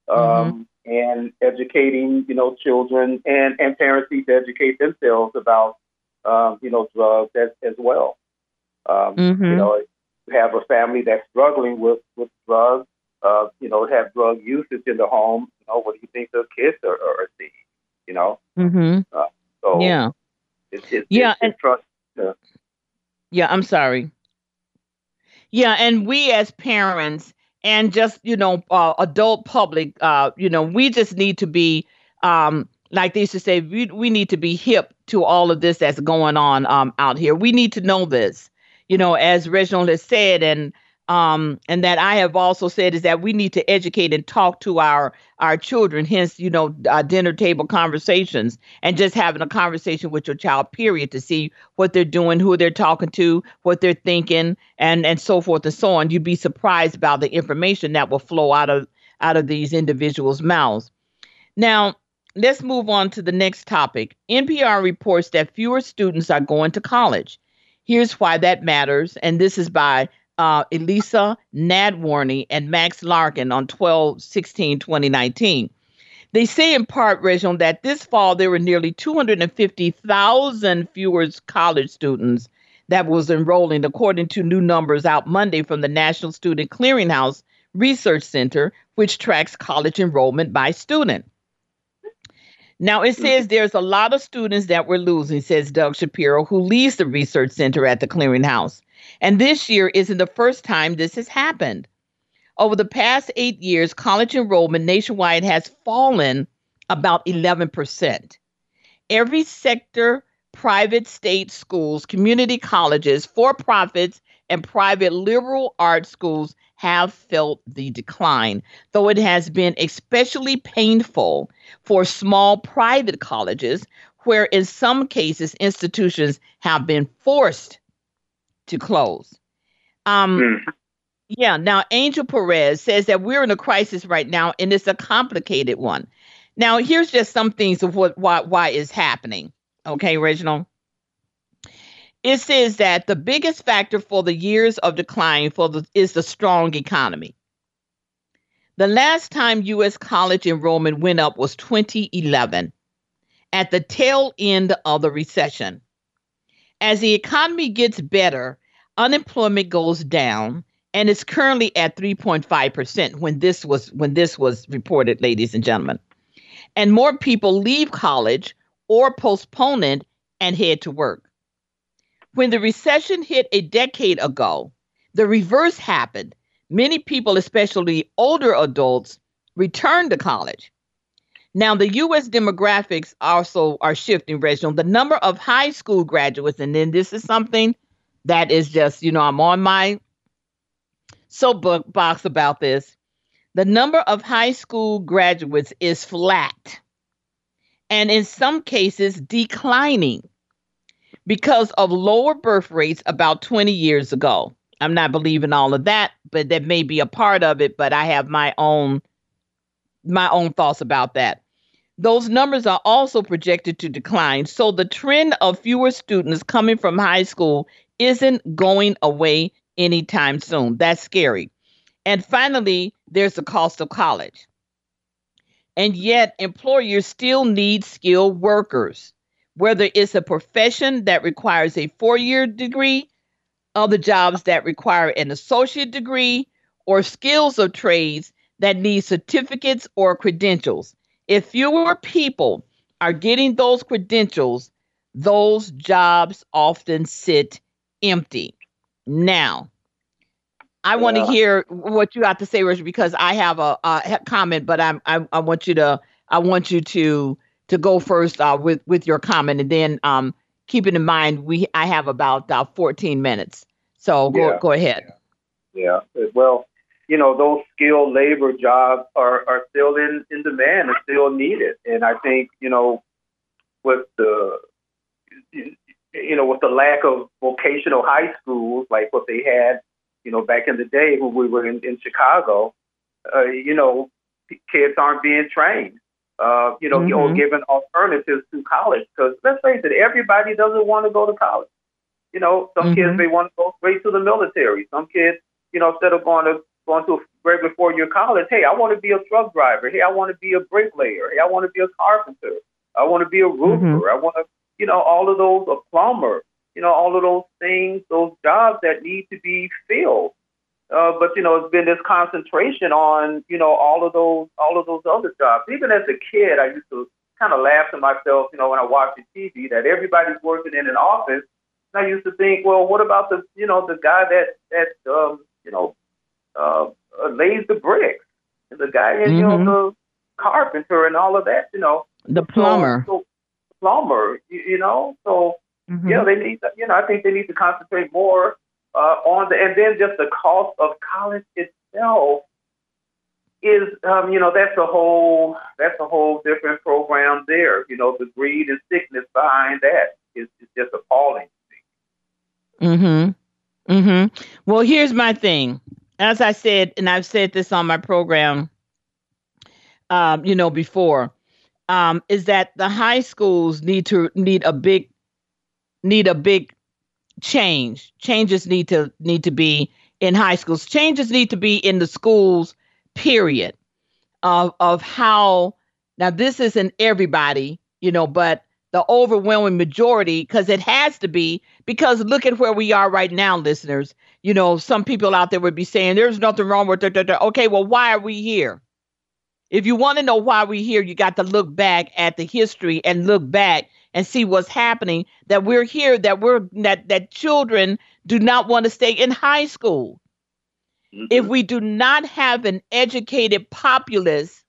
Speaker 3: Um, mm-hmm and educating, you know, children and, and parents need to educate themselves about, um, you know, drugs as, as well. Um, mm-hmm. You know, have a family that's struggling with, with drugs, uh, you know, have drug usage in the home. You know, what do you think the kids are, are seeing? You know,
Speaker 2: mm-hmm. uh,
Speaker 3: so
Speaker 2: yeah,
Speaker 3: it's, it's,
Speaker 2: yeah,
Speaker 3: it's, and trust. Uh,
Speaker 2: yeah, I'm sorry. Yeah, and we as parents and just you know uh, adult public uh, you know we just need to be um, like they used to say we, we need to be hip to all of this that's going on um, out here we need to know this you know as reginald has said and um, and that I have also said is that we need to educate and talk to our our children. Hence, you know, uh, dinner table conversations and just having a conversation with your child. Period, to see what they're doing, who they're talking to, what they're thinking, and and so forth and so on. You'd be surprised about the information that will flow out of out of these individuals' mouths. Now, let's move on to the next topic. NPR reports that fewer students are going to college. Here's why that matters, and this is by uh, Elissa Nadworny and Max Larkin on 12 16 2019. They say in part, Reginald, that this fall there were nearly 250,000 fewer college students that was enrolling, according to new numbers out Monday from the National Student Clearinghouse Research Center, which tracks college enrollment by student. Now it says there's a lot of students that we're losing, says Doug Shapiro, who leads the research center at the clearinghouse. And this year isn't the first time this has happened. Over the past eight years, college enrollment nationwide has fallen about 11%. Every sector, private state schools, community colleges, for profits, and private liberal arts schools have felt the decline, though it has been especially painful for small private colleges, where in some cases institutions have been forced to close. Um, mm. Yeah. Now, Angel Perez says that we're in a crisis right now, and it's a complicated one. Now, here's just some things of what why why is happening. Okay, Reginald. It says that the biggest factor for the years of decline for the is the strong economy. The last time U.S. college enrollment went up was 2011, at the tail end of the recession. As the economy gets better, unemployment goes down and it's currently at 3.5% when this was when this was reported ladies and gentlemen. And more people leave college or postpone it and head to work. When the recession hit a decade ago, the reverse happened. Many people, especially older adults, returned to college. Now, the U.S. demographics also are shifting, Reginald. The number of high school graduates, and then this is something that is just, you know, I'm on my soapbox about this. The number of high school graduates is flat and in some cases declining because of lower birth rates about 20 years ago. I'm not believing all of that, but that may be a part of it, but I have my own my own thoughts about that. Those numbers are also projected to decline. So the trend of fewer students coming from high school isn't going away anytime soon. That's scary. And finally, there's the cost of college. And yet, employers still need skilled workers, whether it's a profession that requires a four year degree, other jobs that require an associate degree, or skills of trades that need certificates or credentials. If fewer people are getting those credentials, those jobs often sit empty. Now, I want to hear what you have to say, Richard, because I have a, a comment, but I'm, I, I want you to I want you to to go first uh, with with your comment, and then um, keeping in mind we I have about uh, 14 minutes, so go
Speaker 3: Yeah.
Speaker 2: go ahead.
Speaker 3: Yeah. Well, you know, those skilled labor jobs are, are still in, in demand and still needed. And I think, you know, with the you know, with the lack of vocational high schools like what they had, you know, back in the day when we were in, in Chicago, uh, you know, kids aren't being trained, uh, you know, or
Speaker 2: Mhm.
Speaker 3: given alternatives to college. Because let's face it, everybody doesn't want to go to college. You know, some
Speaker 2: Mhm.
Speaker 3: kids may want to go straight to the military. Some kids, you know, instead of going to going to a regular four year college, hey, I want to be a truck driver. Hey, I want to be a bricklayer. Hey, I want to be a carpenter. I want to be a roofer. I want to, you know, all of those, a plumber. You know, all of those things, those jobs that need to be filled. Uh, but you know, it's been this concentration on you know all of those all of those other jobs. Even as a kid, I used to kind of laugh to myself, you know, when I watched the TV that everybody's working in an office. And I used to think, well, what about the you know the guy that that um, you know uh, uh, lays the bricks, and the guy you
Speaker 2: Mhm.
Speaker 3: know the carpenter and all of that, you know,
Speaker 2: The plumber.
Speaker 3: so, plumber, you, you know, so
Speaker 2: Mhm.
Speaker 3: yeah, they need, to, you know, I think they need to concentrate more uh, on the, and then just the cost of college itself is, um, you know, that's a whole, that's a whole different program there. You know, the greed and sickness behind that is, is just appalling.
Speaker 2: Mm-hmm. Mm-hmm. Well, here's my thing. As I said, and I've said this on my program, um, you know, before, um, is that the high schools need to need a big need a big change. Changes need to need to be in high schools. Changes need to be in the schools, period. Of of how now this isn't everybody, you know, but the overwhelming majority, because it has to be, because look at where we are right now, listeners. You know, some people out there would be saying there's nothing wrong with it. Okay, well, why are we here? If you want to know why we're here, you got to look back at the history and look back and see what's happening. That we're here, that we're that that children do not want to stay in high school. If mm-hmm. we do not have an educated populace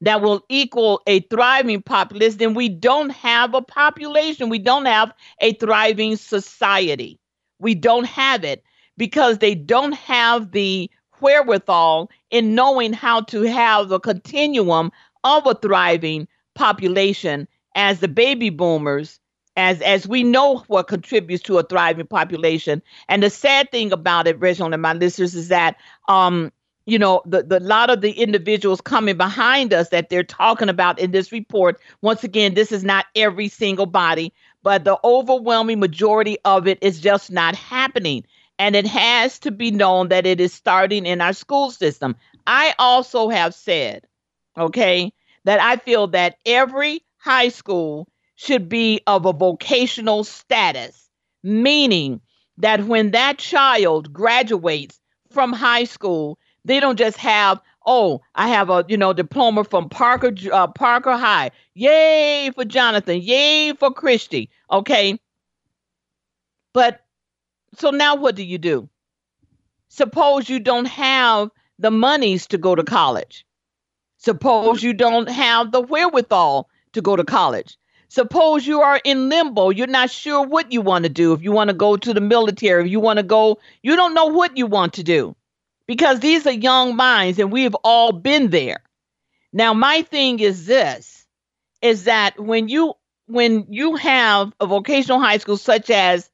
Speaker 2: that will equal a thriving populace, then we don't have a population. We don't have a thriving society. We don't have it because they don't have the wherewithal in knowing how to have the continuum of a thriving population as the baby boomers as as we know what contributes to a thriving population and the sad thing about it Reginald and my listeners is that um you know the the lot of the individuals coming behind us that they're talking about in this report. Once again this is not every single body but the overwhelming majority of it is just not happening. And it has to be known that it is starting in our school system. I also have said okay that i feel that every high school should be of a vocational status meaning that when that child graduates from high school they don't just have Oh, I have a you know diploma from Parker uh, Parker High. Yay for Jonathan! Yay for Christy! Okay. But so now what do you do? Suppose you don't have the monies to go to college. Suppose you don't have the wherewithal to go to college. Suppose you are in limbo. You're not sure what you want to do. If you want to go to the military, if you want to go, you don't know what you want to do because these are young minds and we've all been there. Now, my thing is this is that when you when you have a vocational high school such as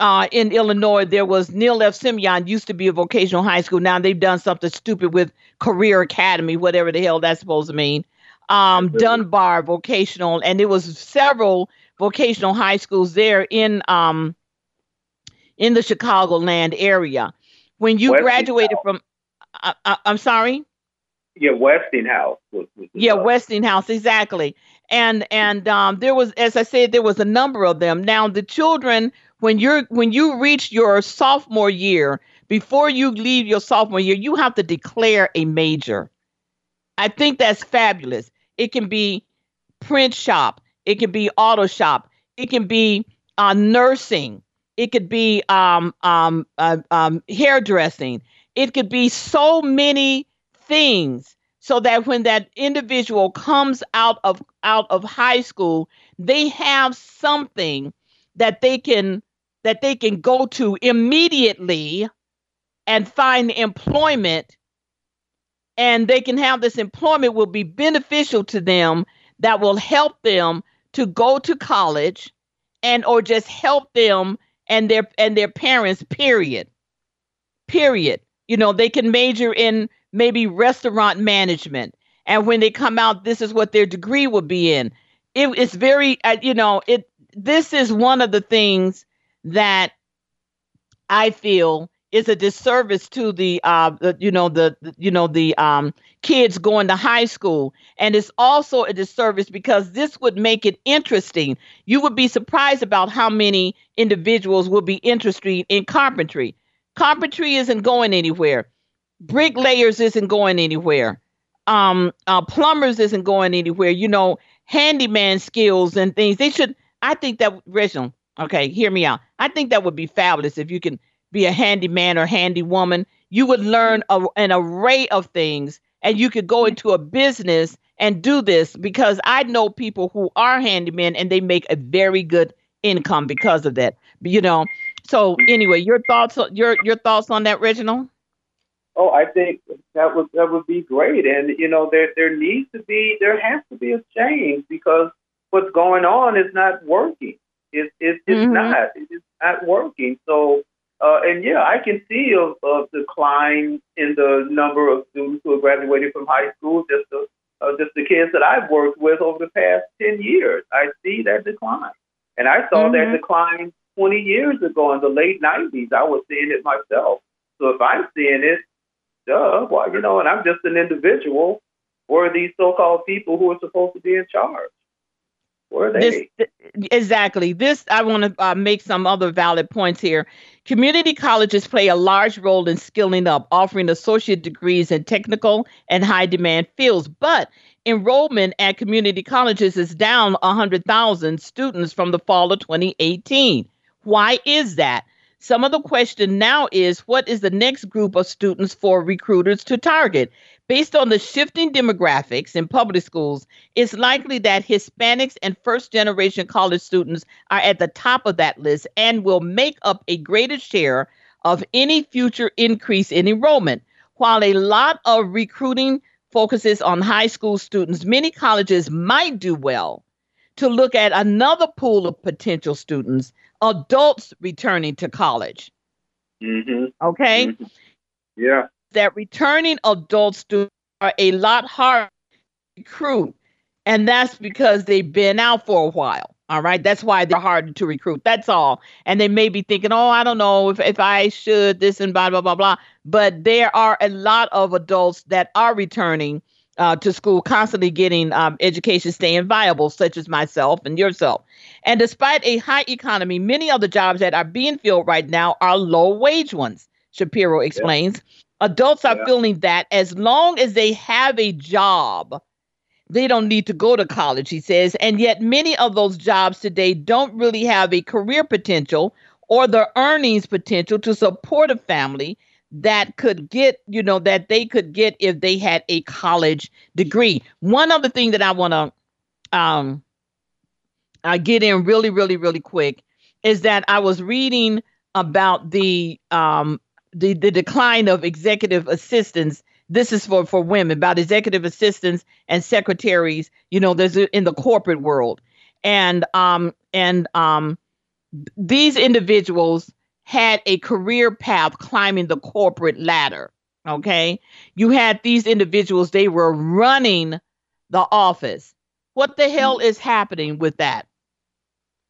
Speaker 2: uh, in Illinois, there was Neal F. Simeon used to be a vocational high school. Now they've done something stupid with Career Academy, whatever the hell that's supposed to mean. Um, Dunbar Vocational, and there was several vocational high schools there in um in the Chicagoland area. When you graduated from, uh, uh, I'm sorry.
Speaker 3: Yeah, Westinghouse was. was
Speaker 2: yeah, Westinghouse, exactly. And and um, there was, as I said, there was a number of them. Now the children, when you're when you reach your sophomore year, before you leave your sophomore year, you have to declare a major. I think that's fabulous. It can be print shop. It can be auto shop. It can be uh, nursing. It could be um, um, uh, um, hairdressing. It could be so many things so that when that individual comes out of out of high school they have something that they can that they can go to immediately and find employment and they can have this employment will be beneficial to them that will help them to go to college and or just help them and their and their parents period. Period. You know they can major in maybe restaurant management. And when they come out this is what their degree will be in. It, it's very uh, you know it this is one of the things that i feel is a disservice to the uh the, you know the, the you know the um kids going to high school. And it's also a disservice because this would make it interesting. You would be surprised about how many individuals will be interested in carpentry. Carpentry isn't going anywhere. Bricklayers isn't going anywhere. Um uh, plumbers isn't going anywhere. You know handyman skills and things they should i think that Reginald, okay hear me out. I think that would be fabulous if you can be a handyman or handy woman, you would learn a, an array of things and you could go into a business and do this because I know people who are handymen and they make a very good income because of that. You know. So anyway, your thoughts your your thoughts on that, Reginald?
Speaker 3: Oh, I think that would that would be great, and you know there there needs to be there has to be a change because what's going on is not working. It, it it's mm-hmm. not it's not working. So uh, and yeah, I can see a, a, decline in the number of students who have graduated from high school. Just the uh, just the kids that I've worked with over the past ten years, I see that decline, and I saw mm-hmm. that decline 20 years ago in the late 90s. I was seeing it myself. So if I'm seeing it, duh, well, you know, and I'm just an individual. Or these so-called people who are supposed to be in charge? Where are they?
Speaker 2: This, exactly. This I want to uh, make some other valid points here. Community colleges play a large role in skilling up, offering associate degrees in technical and high demand fields. But enrollment at community colleges is down 100,000 students from the fall of 2018. Why is that? Some of the question now is what is the next group of students for recruiters to target? Based on the shifting demographics in public schools, it's likely that Hispanics and first generation college students are at the top of that list and will make up a greater share of any future increase in enrollment. While a lot of recruiting focuses on high school students, many colleges might do well to look at another pool of potential students, adults returning to college.
Speaker 3: Mm-hmm.
Speaker 2: Okay?
Speaker 3: Mm-hmm. Yeah
Speaker 2: that returning adults do are a lot harder to recruit. And that's because they've been out for a while. All right. That's why they're harder to recruit. That's all. And they may be thinking, oh, I don't know if, if I should this and blah, blah, blah, blah. But there are a lot of adults that are returning uh, to school, constantly getting um, education staying viable, such as myself and yourself. And despite a high economy, many of the jobs that are being filled right now are low wage ones, Shapiro explains. Yeah. Adults are yeah. feeling that as long as they have a job, they don't need to go to college, he says. And yet, many of those jobs today don't really have a career potential or the earnings potential to support a family that could get, you know, that they could get if they had a college degree. One other thing that I want to um, uh, get in really, really, really quick is that I was reading about the um, the the decline of executive assistants. This is for for women about executive assistants and secretaries. You know, there's in the corporate world, and um and um these individuals had a career path climbing the corporate ladder. Okay, you had these individuals; they were running the office. What the hell is happening with that?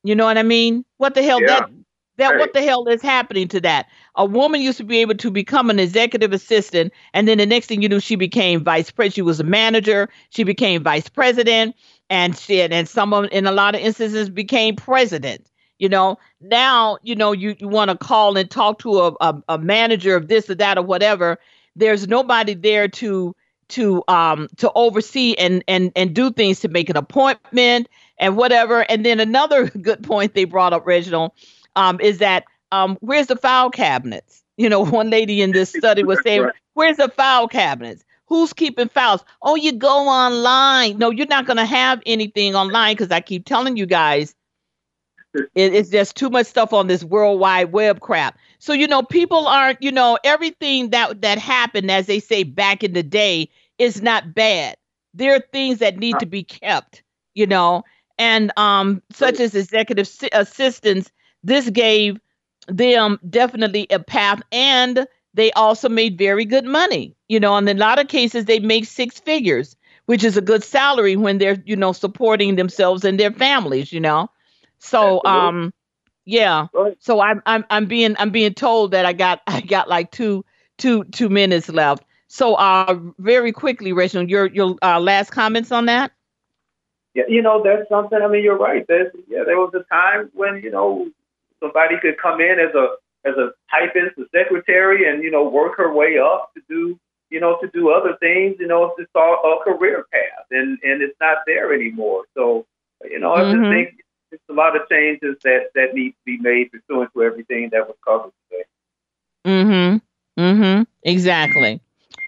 Speaker 2: You know what I mean? What the hell yeah. that that right. what the hell is happening to that? A woman used to be able to become an executive assistant, and then the next thing you knew, she became vice president. She was a manager. She became vice president, and she and some of in a lot of instances became president. You know, now you know you, you want to call and talk to a, a a manager of this or that or whatever. There's nobody there to to um to oversee and and and do things to make an appointment and whatever. And then another good point they brought up, Reginald, um, is that um, where's the file cabinets? You know, one lady in this study was saying, right. where's the file cabinets? Who's keeping files? Oh, you go online. No, you're not going to have anything online because I keep telling you guys, it, it's just too much stuff on this World Wide Web crap. So you know, people aren't. You know, everything that that happened, as they say back in the day, is not bad. There are things that need to be kept. You know, and um, such as executive assistants this gave them definitely a path and they also made very good money. You know, and in a lot of cases they make six figures, which is a good salary when they're, you know, supporting themselves and their families, you know. So um yeah. So I'm I'm I'm being I'm being told that I got I got like two two two minutes left. So uh very quickly, Rachel, your your uh, last comments on that?
Speaker 3: Yeah, you know, that's something I mean you're right. There's yeah, there was a time when, you know, somebody could come in as a as a typist, a secretary, and you know work her way up to do you know to do other things. You know, it's all a career path, and and it's not there anymore. So you know, mm-hmm. I just mm-hmm. think it's a lot of changes that that need to be made pursuant to everything that was covered today.
Speaker 2: Mm-hmm. Mm-hmm. Exactly.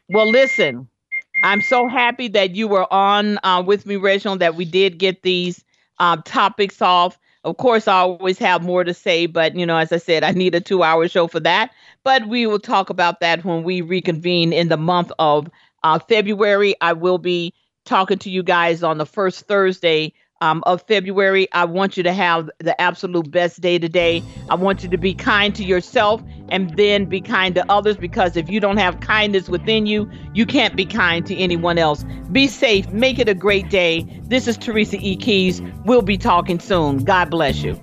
Speaker 2: Well, listen, I'm so happy that you were on uh, with me, Reginald, that we did get these uh, topics off. Of course, I always have more to say, but you know, as I said, I need a two hour show for that. But we will talk about that when we reconvene in the month of uh, February. I will be talking to you guys on the first Thursday um, of February. I want you to have the absolute best day today. I want you to be kind to yourself and then be kind to others because if you don't have kindness within you, you can't be kind to anyone else. Be safe. Make it a great day. This is Teresa E. Keys. We'll be talking soon. God bless you.